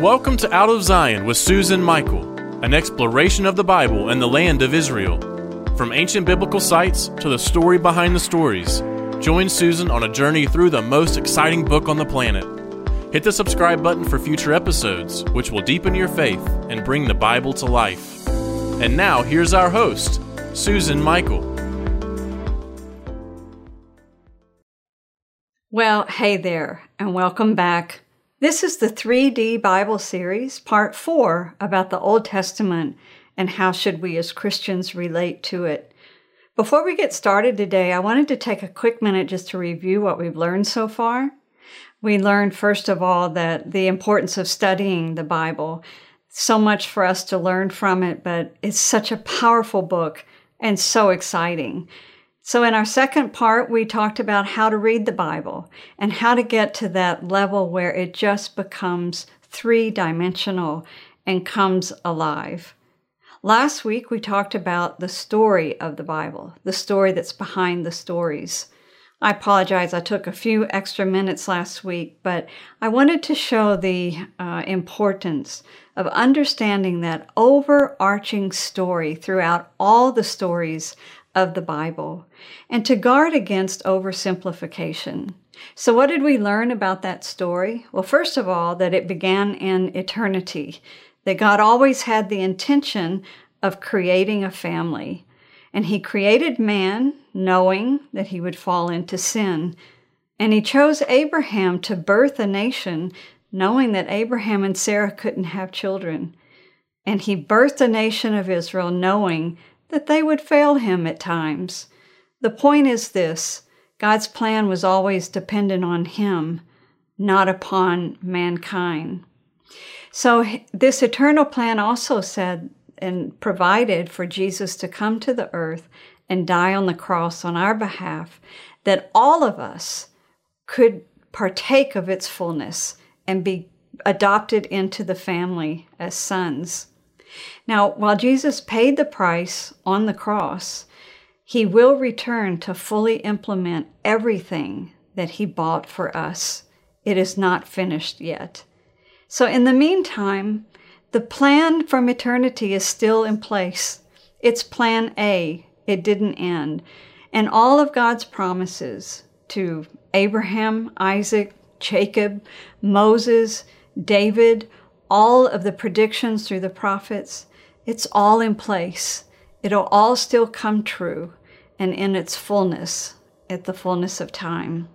Welcome to Out of Zion with Susan Michael, an exploration of the Bible and the land of Israel. From ancient biblical sites to the story behind the stories, join Susan on a journey through the most exciting book on the planet. Hit the subscribe button for future episodes, which will deepen your faith and bring the Bible to life. And now, here's our host, Susan Michael. Well, hey there, and welcome back. This is the 3D Bible series, part four, about the Old Testament and how should we as Christians relate to it. Before we get started today, I wanted to take a quick minute just to review what we've learned so far. We learned, first of all, that the importance of studying the Bible. So much for us to learn from it, but it's such a powerful book and so exciting. So, in our second part, we talked about how to read the Bible and how to get to that level where it just becomes three dimensional and comes alive. Last week, we talked about the story of the Bible, the story that's behind the stories. I apologize, I took a few extra minutes last week, but I wanted to show the uh, importance of understanding that overarching story throughout all the stories of the Bible and to guard against oversimplification. So, what did we learn about that story? Well, first of all, that it began in eternity, that God always had the intention of creating a family. And He created man knowing that he would fall into sin. And He chose Abraham to birth a nation knowing that Abraham and Sarah couldn't have children. And He birthed a nation of Israel knowing that they would fail him at times. The point is this God's plan was always dependent on him, not upon mankind. So, this eternal plan also said and provided for Jesus to come to the earth and die on the cross on our behalf, that all of us could partake of its fullness and be adopted into the family as sons. Now, while Jesus paid the price on the cross, he will return to fully implement everything that he bought for us. It is not finished yet. So, in the meantime, the plan from eternity is still in place. It's plan A, it didn't end. And all of God's promises to Abraham, Isaac, Jacob, Moses, David, all of the predictions through the prophets, it's all in place. It'll all still come true and in its fullness at the fullness of time.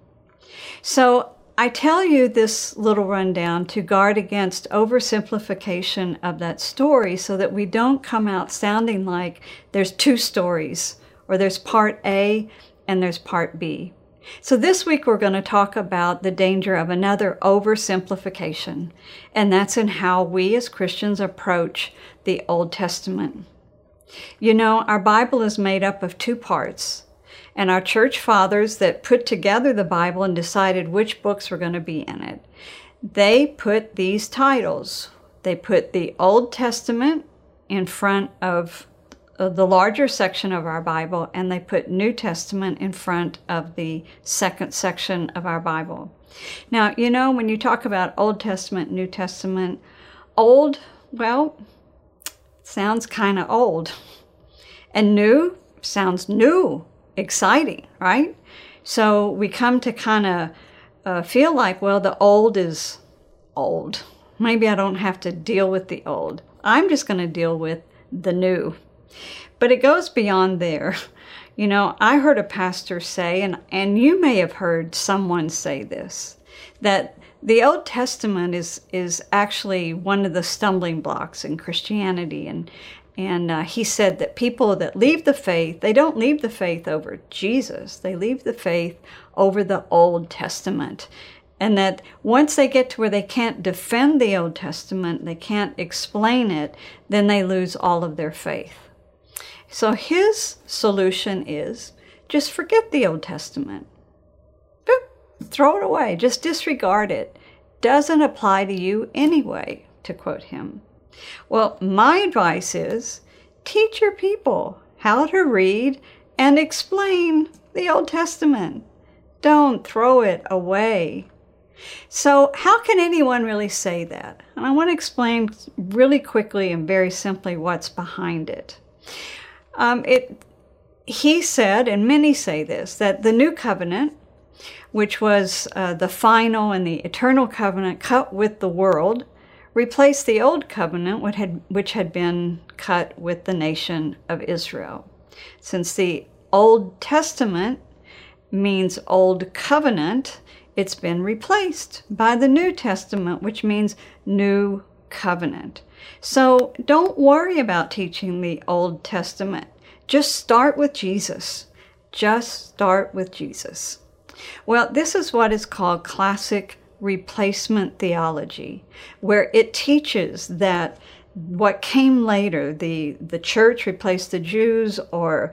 So I tell you this little rundown to guard against oversimplification of that story so that we don't come out sounding like there's two stories or there's part A and there's part B. So, this week we're going to talk about the danger of another oversimplification, and that's in how we as Christians approach the Old Testament. You know, our Bible is made up of two parts, and our church fathers that put together the Bible and decided which books were going to be in it, they put these titles. They put the Old Testament in front of the larger section of our Bible and they put New Testament in front of the second section of our Bible. Now, you know, when you talk about Old Testament, New Testament, old, well, sounds kind of old. And new sounds new, exciting, right? So we come to kind of uh, feel like, well, the old is old. Maybe I don't have to deal with the old. I'm just going to deal with the new. But it goes beyond there. You know, I heard a pastor say, and, and you may have heard someone say this, that the Old Testament is, is actually one of the stumbling blocks in Christianity. And, and uh, he said that people that leave the faith, they don't leave the faith over Jesus, they leave the faith over the Old Testament. And that once they get to where they can't defend the Old Testament, they can't explain it, then they lose all of their faith. So his solution is just forget the Old Testament. Throw it away, just disregard it. Doesn't apply to you anyway, to quote him. Well, my advice is teach your people how to read and explain the Old Testament. Don't throw it away. So, how can anyone really say that? And I want to explain really quickly and very simply what's behind it. Um, it he said, and many say this, that the new covenant, which was uh, the final and the eternal covenant cut with the world, replaced the old covenant, which had, which had been cut with the nation of Israel. Since the Old Testament means Old Covenant, it's been replaced by the New Testament, which means New Covenant. So don't worry about teaching the Old Testament. Just start with Jesus. Just start with Jesus. Well, this is what is called classic replacement theology, where it teaches that what came later, the, the church replaced the Jews, or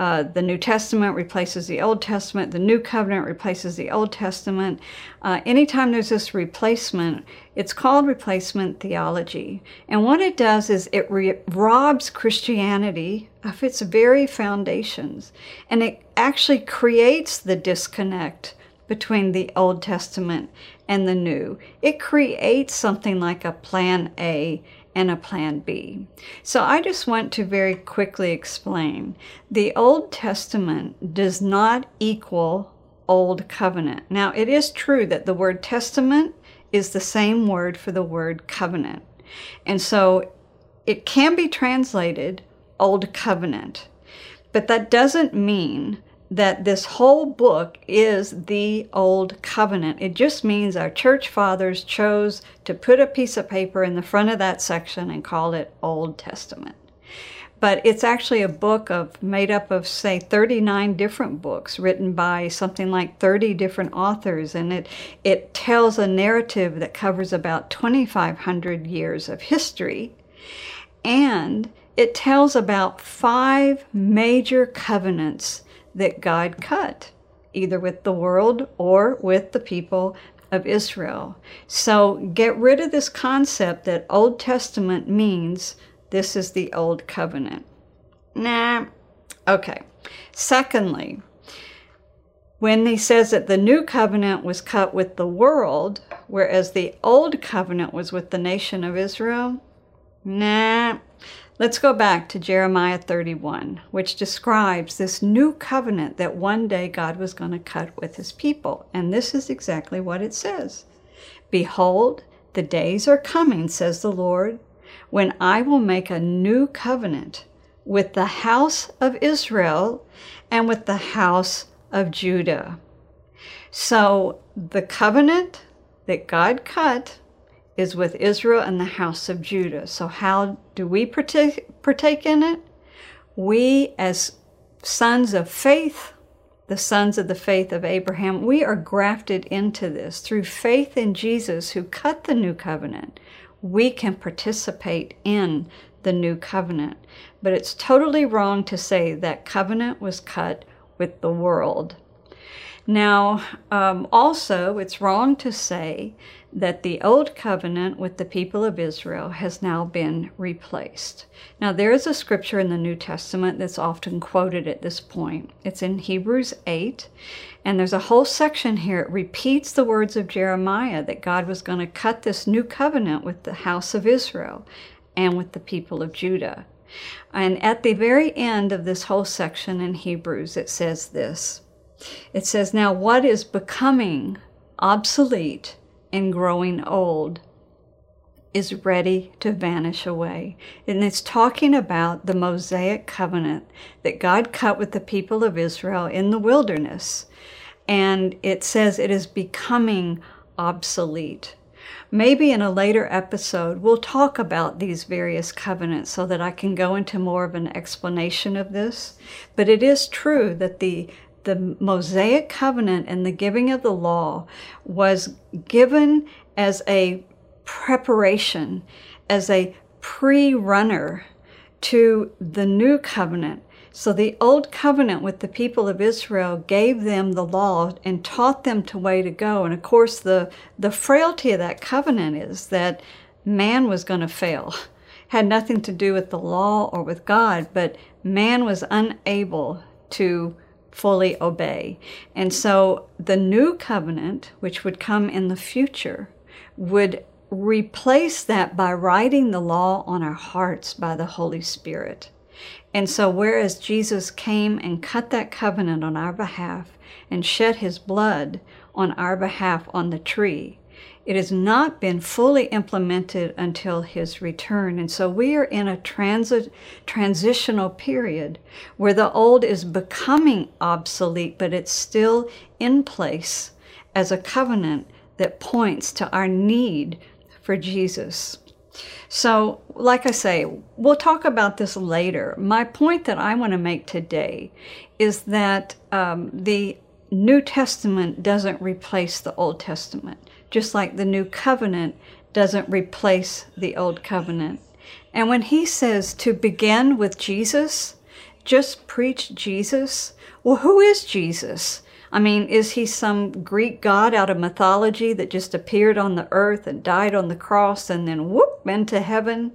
uh, the New Testament replaces the Old Testament, the New Covenant replaces the Old Testament. Uh, anytime there's this replacement, it's called replacement theology. And what it does is it re- robs Christianity of its very foundations, and it actually creates the disconnect between the Old Testament and the New. It creates something like a plan A and a plan B. So I just want to very quickly explain the Old Testament does not equal Old Covenant. Now, it is true that the word testament is the same word for the word covenant. And so it can be translated Old Covenant. But that doesn't mean that this whole book is the Old Covenant. It just means our church fathers chose to put a piece of paper in the front of that section and call it Old Testament. But it's actually a book of made up of say 39 different books written by something like 30 different authors and it it tells a narrative that covers about 2500 years of history and it tells about five major covenants that God cut, either with the world or with the people of Israel. So get rid of this concept that Old Testament means this is the Old Covenant. Nah. Okay. Secondly, when he says that the new covenant was cut with the world, whereas the old covenant was with the nation of Israel, nah, Let's go back to Jeremiah 31, which describes this new covenant that one day God was going to cut with his people. And this is exactly what it says Behold, the days are coming, says the Lord, when I will make a new covenant with the house of Israel and with the house of Judah. So the covenant that God cut is with Israel and the house of Judah. So, how do we partake, partake in it? We, as sons of faith, the sons of the faith of Abraham, we are grafted into this through faith in Jesus who cut the new covenant. We can participate in the new covenant. But it's totally wrong to say that covenant was cut with the world. Now, um, also, it's wrong to say that the old covenant with the people of Israel has now been replaced. Now, there is a scripture in the New Testament that's often quoted at this point. It's in Hebrews 8, and there's a whole section here. It repeats the words of Jeremiah that God was going to cut this new covenant with the house of Israel and with the people of Judah. And at the very end of this whole section in Hebrews, it says this It says, Now what is becoming obsolete and growing old is ready to vanish away. And it's talking about the Mosaic covenant that God cut with the people of Israel in the wilderness. And it says it is becoming obsolete. Maybe in a later episode, we'll talk about these various covenants so that I can go into more of an explanation of this. But it is true that the the Mosaic covenant and the giving of the law was given as a preparation, as a pre runner to the new covenant. So the old covenant with the people of Israel gave them the law and taught them the way to go. And of course, the, the frailty of that covenant is that man was going to fail. Had nothing to do with the law or with God, but man was unable to fully obey. And so the new covenant, which would come in the future, would replace that by writing the law on our hearts by the Holy Spirit. And so, whereas Jesus came and cut that covenant on our behalf and shed his blood on our behalf on the tree, it has not been fully implemented until his return. And so we are in a transit, transitional period where the old is becoming obsolete, but it's still in place as a covenant that points to our need for Jesus. So, like I say, we'll talk about this later. My point that I want to make today is that um, the New Testament doesn't replace the Old Testament just like the new covenant doesn't replace the old covenant. And when he says to begin with Jesus, just preach Jesus, well, who is Jesus? I mean, is he some Greek god out of mythology that just appeared on the earth and died on the cross and then whoop into heaven?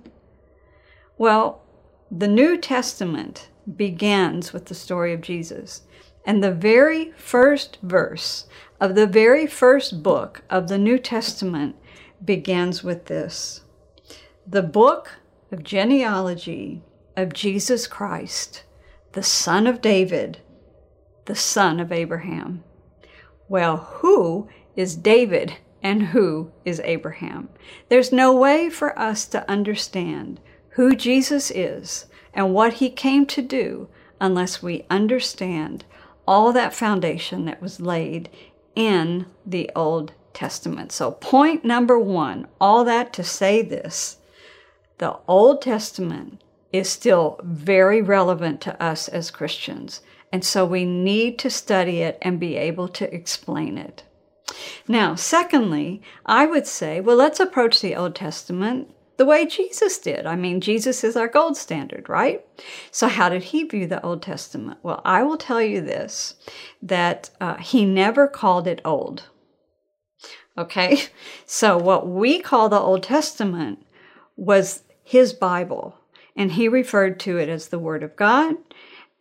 Well, the New Testament begins with the story of Jesus. And the very first verse of the very first book of the New Testament begins with this The book of genealogy of Jesus Christ, the son of David, the son of Abraham. Well, who is David and who is Abraham? There's no way for us to understand who Jesus is and what he came to do unless we understand all that foundation that was laid in the Old Testament. So, point number one, all that to say this the Old Testament is still very relevant to us as Christians. And so we need to study it and be able to explain it. Now, secondly, I would say, well, let's approach the Old Testament the way Jesus did. I mean, Jesus is our gold standard, right? So, how did he view the Old Testament? Well, I will tell you this that uh, he never called it old. Okay? So, what we call the Old Testament was his Bible, and he referred to it as the Word of God,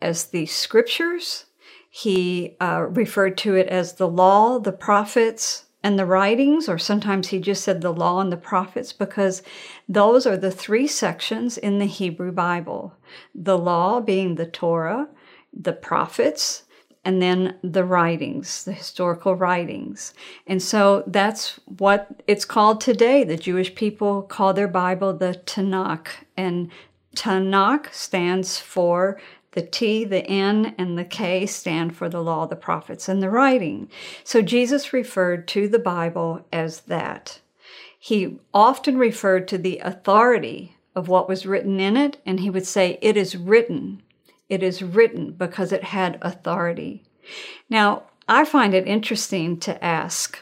as the Scriptures. He uh, referred to it as the law, the prophets, and the writings, or sometimes he just said the law and the prophets, because those are the three sections in the Hebrew Bible the law being the Torah, the prophets, and then the writings, the historical writings. And so that's what it's called today. The Jewish people call their Bible the Tanakh. And Tanakh stands for the T, the N, and the K stand for the law, the prophets, and the writing. So Jesus referred to the Bible as that. He often referred to the authority of what was written in it, and he would say, It is written. It is written because it had authority. Now, I find it interesting to ask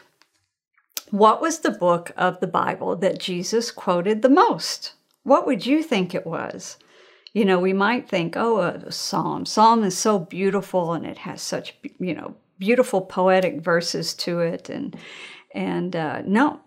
what was the book of the Bible that Jesus quoted the most? What would you think it was? You know, we might think, oh, a psalm. Psalm is so beautiful and it has such, you know, beautiful poetic verses to it. And, and uh, no,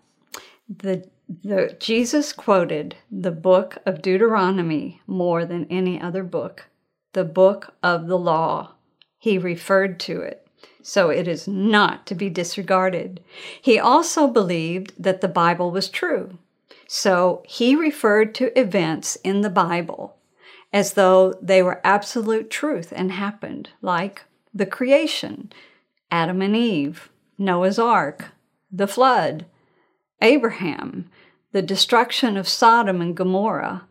the, the, Jesus quoted the book of Deuteronomy more than any other book, the book of the law. He referred to it. So it is not to be disregarded. He also believed that the Bible was true. So he referred to events in the Bible as though they were absolute truth and happened, like the creation, Adam and Eve, Noah's Ark, the flood, Abraham, the destruction of Sodom and Gomorrah,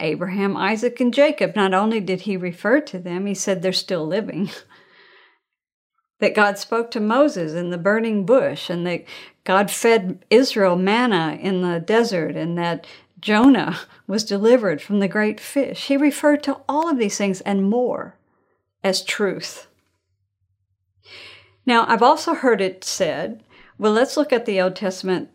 Abraham, Isaac, and Jacob. Not only did he refer to them, he said they're still living. that God spoke to Moses in the burning bush, and that God fed Israel manna in the desert, and that Jonah was delivered from the great fish. He referred to all of these things and more as truth. Now, I've also heard it said, well, let's look at the Old Testament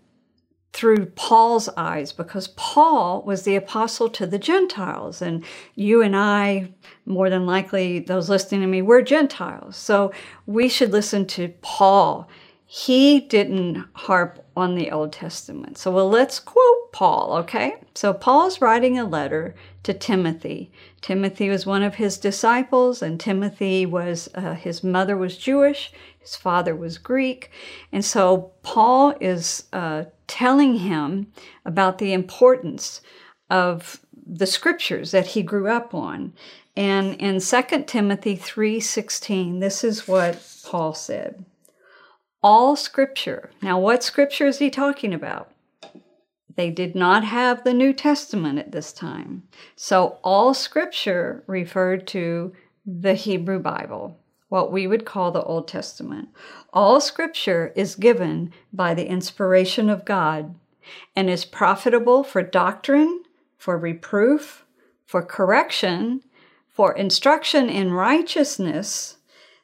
through Paul's eyes because Paul was the apostle to the Gentiles. And you and I, more than likely, those listening to me, we're Gentiles. So we should listen to Paul. He didn't harp on the Old Testament. So, well, let's quote Paul, okay? So Paul's writing a letter to Timothy. Timothy was one of his disciples, and Timothy was, uh, his mother was Jewish, his father was Greek. And so Paul is uh, telling him about the importance of the scriptures that he grew up on. And in 2 Timothy 3:16, this is what Paul said. All scripture. Now what scripture is he talking about? They did not have the New Testament at this time. So all scripture referred to the Hebrew Bible, what we would call the Old Testament. All scripture is given by the inspiration of God and is profitable for doctrine, for reproof, for correction, for instruction in righteousness,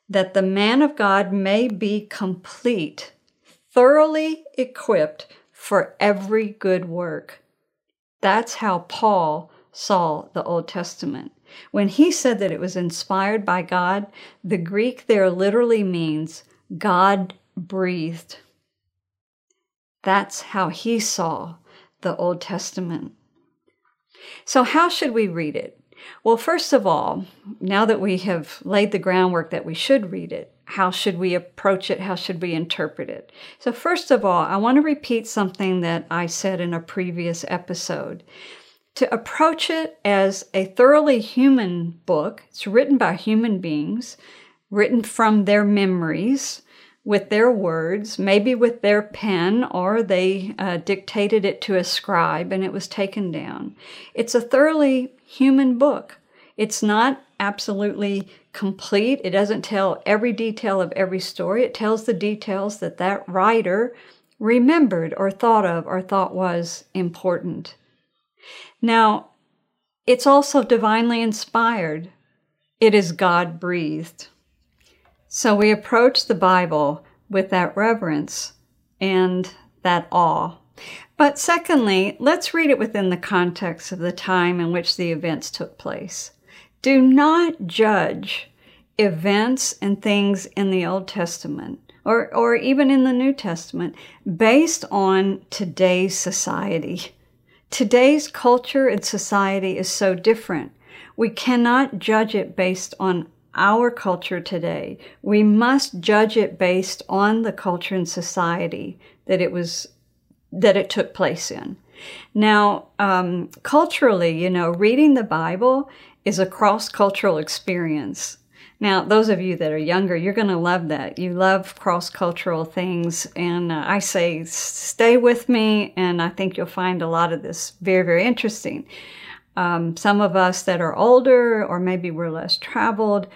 that the man of God may be complete, thoroughly equipped for every good work. That's how Paul saw the Old Testament. When he said that it was inspired by God, the Greek there literally means God breathed. That's how he saw the Old Testament. So, how should we read it? Well, first of all, now that we have laid the groundwork that we should read it, how should we approach it? How should we interpret it? So, first of all, I want to repeat something that I said in a previous episode. To approach it as a thoroughly human book, it's written by human beings, written from their memories, with their words, maybe with their pen, or they uh, dictated it to a scribe and it was taken down. It's a thoroughly human book. It's not absolutely complete. It doesn't tell every detail of every story. It tells the details that that writer remembered or thought of or thought was important. Now, it's also divinely inspired. It is God breathed. So we approach the Bible with that reverence and that awe. But secondly, let's read it within the context of the time in which the events took place. Do not judge events and things in the Old Testament or, or even in the New Testament based on today's society. Today's culture and society is so different. We cannot judge it based on our culture today. We must judge it based on the culture and society that it was that it took place in. Now, um, culturally, you know, reading the Bible is a cross cultural experience. Now, those of you that are younger, you're going to love that. You love cross cultural things. And uh, I say, stay with me, and I think you'll find a lot of this very, very interesting. Um, some of us that are older, or maybe we're less traveled,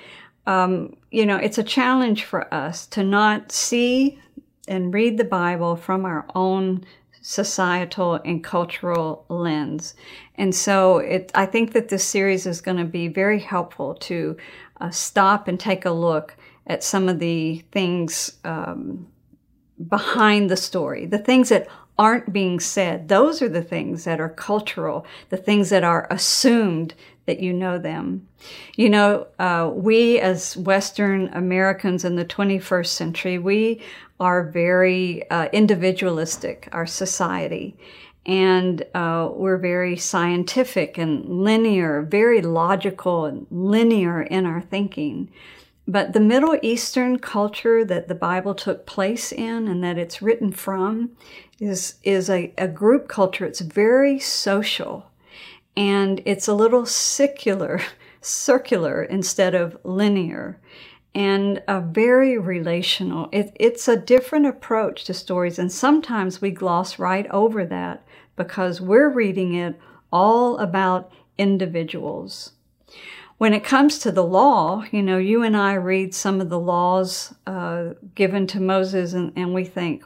um, you know, it's a challenge for us to not see and read the Bible from our own societal and cultural lens. And so it, I think that this series is going to be very helpful to uh, stop and take a look at some of the things um, behind the story, the things that aren't being said. Those are the things that are cultural, the things that are assumed that you know them. You know, uh, we as Western Americans in the 21st century, we are very uh, individualistic, our society. And uh, we're very scientific and linear, very logical and linear in our thinking. But the Middle Eastern culture that the Bible took place in and that it's written from is, is a, a group culture. It's very social and it's a little secular, circular instead of linear and a very relational. It, it's a different approach to stories, and sometimes we gloss right over that because we're reading it all about individuals. When it comes to the law, you know, you and I read some of the laws uh, given to Moses, and, and we think,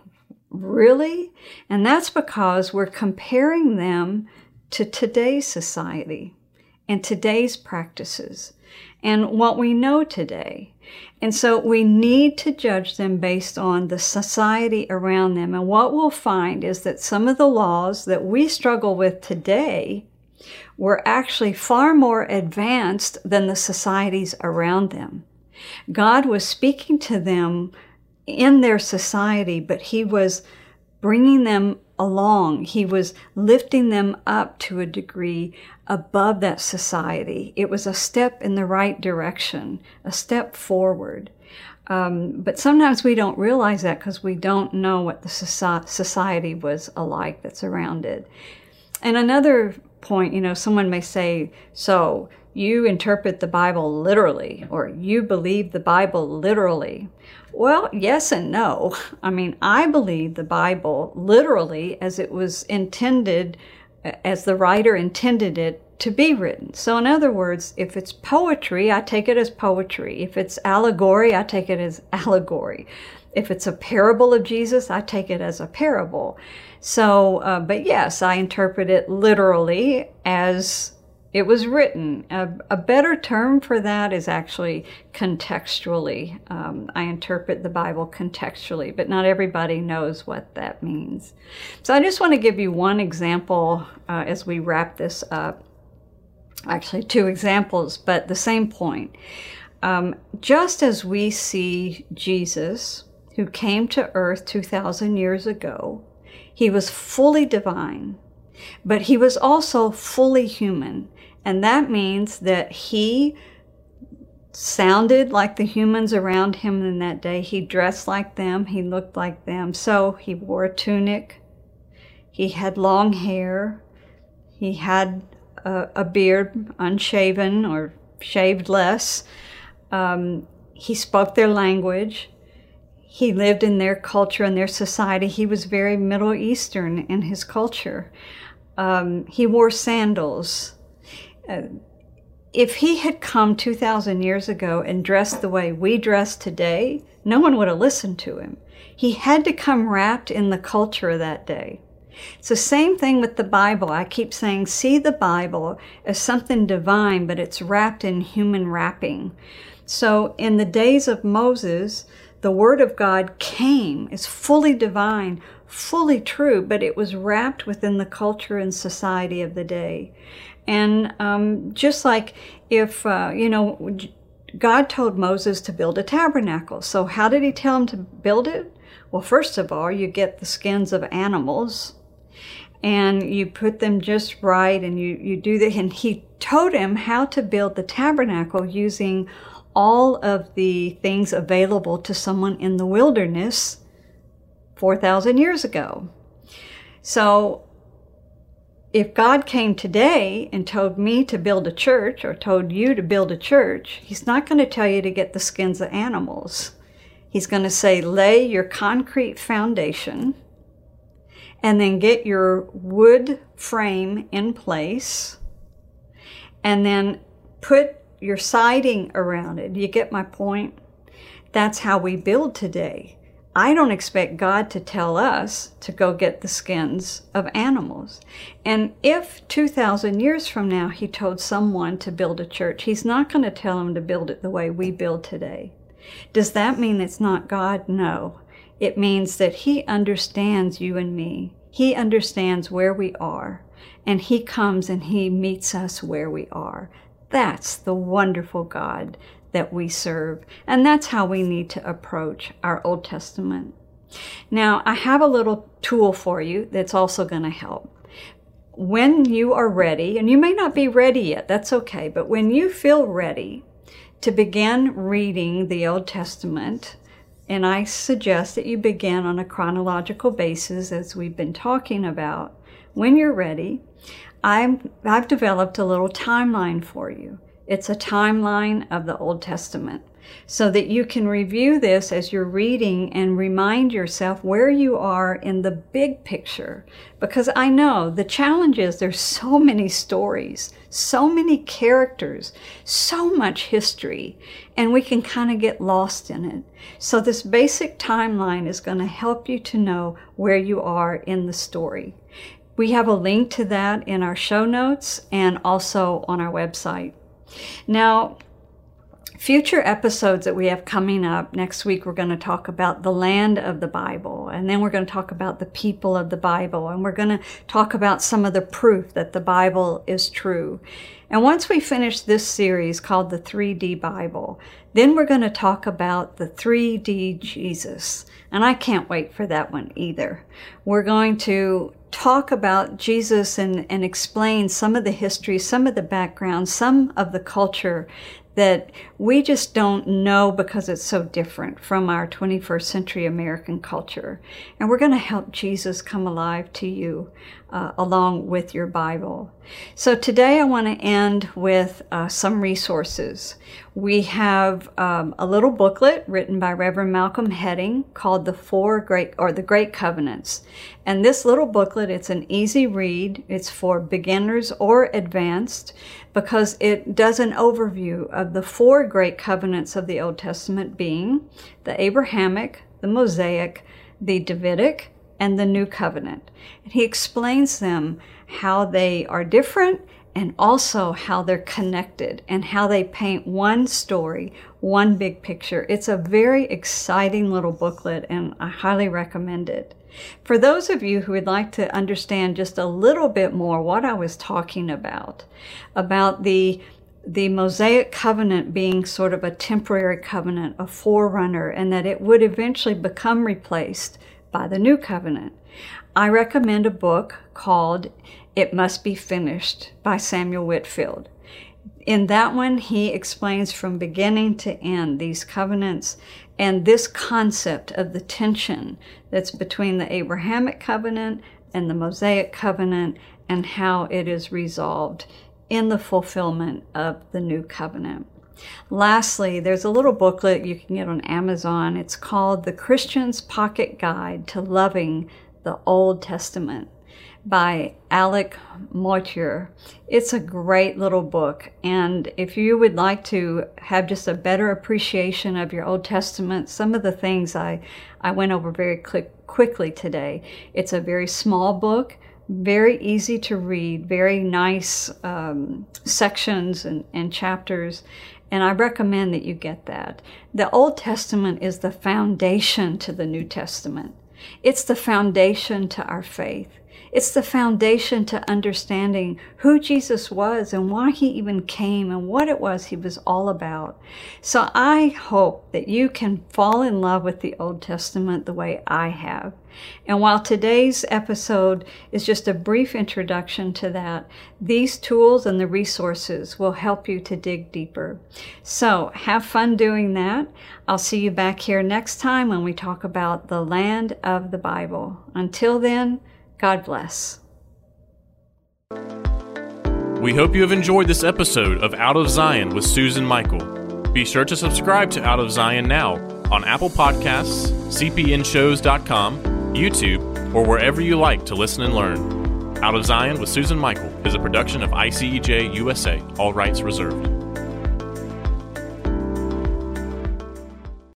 really? And that's because we're comparing them to today's society and today's practices and what we know today. And so we need to judge them based on the society around them. And what we'll find is that some of the laws that we struggle with today were actually far more advanced than the societies around them. God was speaking to them in their society, but He was bringing them along. He was lifting them up to a degree above that society. It was a step in the right direction, a step forward. Um, but sometimes we don't realize that because we don't know what the society was alike that's around it. And another point, you know, someone may say, so you interpret the Bible literally, or you believe the Bible literally. Well, yes and no. I mean, I believe the Bible literally as it was intended, as the writer intended it to be written. So, in other words, if it's poetry, I take it as poetry. If it's allegory, I take it as allegory. If it's a parable of Jesus, I take it as a parable. So, uh, but yes, I interpret it literally as it was written. A, a, better term for that is actually contextually. Um, I interpret the Bible contextually, but not everybody knows what that means. So I just want to give you one example uh, as we wrap this up. Actually, two examples, but the same point. Um, just as we see Jesus, who came to earth 2,000 years ago, he was fully divine, but he was also fully human. And that means that he sounded like the humans around him in that day. He dressed like them, he looked like them. So he wore a tunic, he had long hair, he had a, a beard, unshaven or shaved less. Um, he spoke their language. He lived in their culture and their society. He was very Middle Eastern in his culture. Um, he wore sandals Uh, if he had come 2,000 years ago and dressed the way we dress today, no one would have listened to him. He had to come wrapped in the culture of that day. It's the same thing with the Bible. I keep saying, see the Bible as something divine, but it's wrapped in human wrapping. So in the days of Moses, the Word of God came, it's fully divine, fully true, but it was wrapped within the culture and society of the day. And um, just like if, uh, you know, God told Moses to build a tabernacle. So, how did he tell him to build it? Well, first of all, you get the skins of animals and you put them just right and you, you do that. And he told him how to build the tabernacle using all of the things available to someone in the wilderness 4,000 years ago. So if God came today and told me to build a church or told you to build a church, He's not going to tell you to get the skins of animals. He's going to say, lay your concrete foundation and then get your wood frame in place and then put your siding around it. You get my point? That's how we build today. I don't expect God to tell us to go get the skins of animals. And if 2,000 years from now he told someone to build a church, he's not going to tell them to build it the way we build today. Does that mean it's not God? No. It means that he understands you and me. He understands where we are, and he comes and he meets us where we are. That's the wonderful God that we serve. And that's how we need to approach our Old Testament. Now, I have a little tool for you that's also going to help. When you are ready, and you may not be ready yet, that's okay, but when you feel ready to begin reading the Old Testament, and I suggest that you begin on a chronological basis as we've been talking about, when you're ready, I'm, I've developed a little timeline for you. It's a timeline of the Old Testament so that you can review this as you're reading and remind yourself where you are in the big picture. Because I know the challenge is there's so many stories, so many characters, so much history, and we can kind of get lost in it. So this basic timeline is going to help you to know where you are in the story. We have a link to that in our show notes and also on our website. Now, Future episodes that we have coming up next week, we're going to talk about the land of the Bible, and then we're going to talk about the people of the Bible, and we're going to talk about some of the proof that the Bible is true. And once we finish this series called the 3D Bible, then we're going to talk about the 3D Jesus. And I can't wait for that one either. We're going to talk about Jesus and, and explain some of the history, some of the background, some of the culture that we just don't know because it's so different from our 21st century American culture. And we're going to help Jesus come alive to you uh, along with your Bible. So today I want to end with uh, some resources. We have um, a little booklet written by Reverend Malcolm Hedding called The Four Great or The Great Covenants. And this little booklet, it's an easy read. It's for beginners or advanced because it does an overview of the four great covenants of the Old Testament being the Abrahamic, the Mosaic, the Davidic, and the New Covenant. And he explains them how they are different and also how they're connected and how they paint one story, one big picture. It's a very exciting little booklet and I highly recommend it. For those of you who would like to understand just a little bit more what I was talking about, about the the Mosaic covenant being sort of a temporary covenant, a forerunner, and that it would eventually become replaced by the new covenant. I recommend a book called It Must Be Finished by Samuel Whitefield. In that one, he explains from beginning to end these covenants and this concept of the tension that's between the Abrahamic covenant and the Mosaic covenant and how it is resolved in the fulfillment of the new covenant. Lastly, there's a little booklet you can get on Amazon. It's called The Christian's Pocket Guide to Loving the Old Testament by Alec Motyer. It's a great little book. And if you would like to have just a better appreciation of your Old Testament, some of the things I, I went over very quick, quickly today. It's a very small book, very easy to read, very nice um, sections and, and chapters. And I recommend that you get that. The Old Testament is the foundation to the New Testament. It's the foundation to our faith. It's the foundation to understanding who Jesus was and why he even came and what it was he was all about. So I hope that you can fall in love with the Old Testament the way I have. And while today's episode is just a brief introduction to that, these tools and the resources will help you to dig deeper. So have fun doing that. I'll see you back here next time when we talk about the land of the Bible. Until then, God bless. We hope you have enjoyed this episode of Out of Zion with Susan Michael. Be sure to subscribe to Out of Zion now on Apple Podcasts, cpnshows.com, YouTube, or wherever you like to listen and learn. Out of Zion with Susan Michael is a production of ICEJ USA, all rights reserved.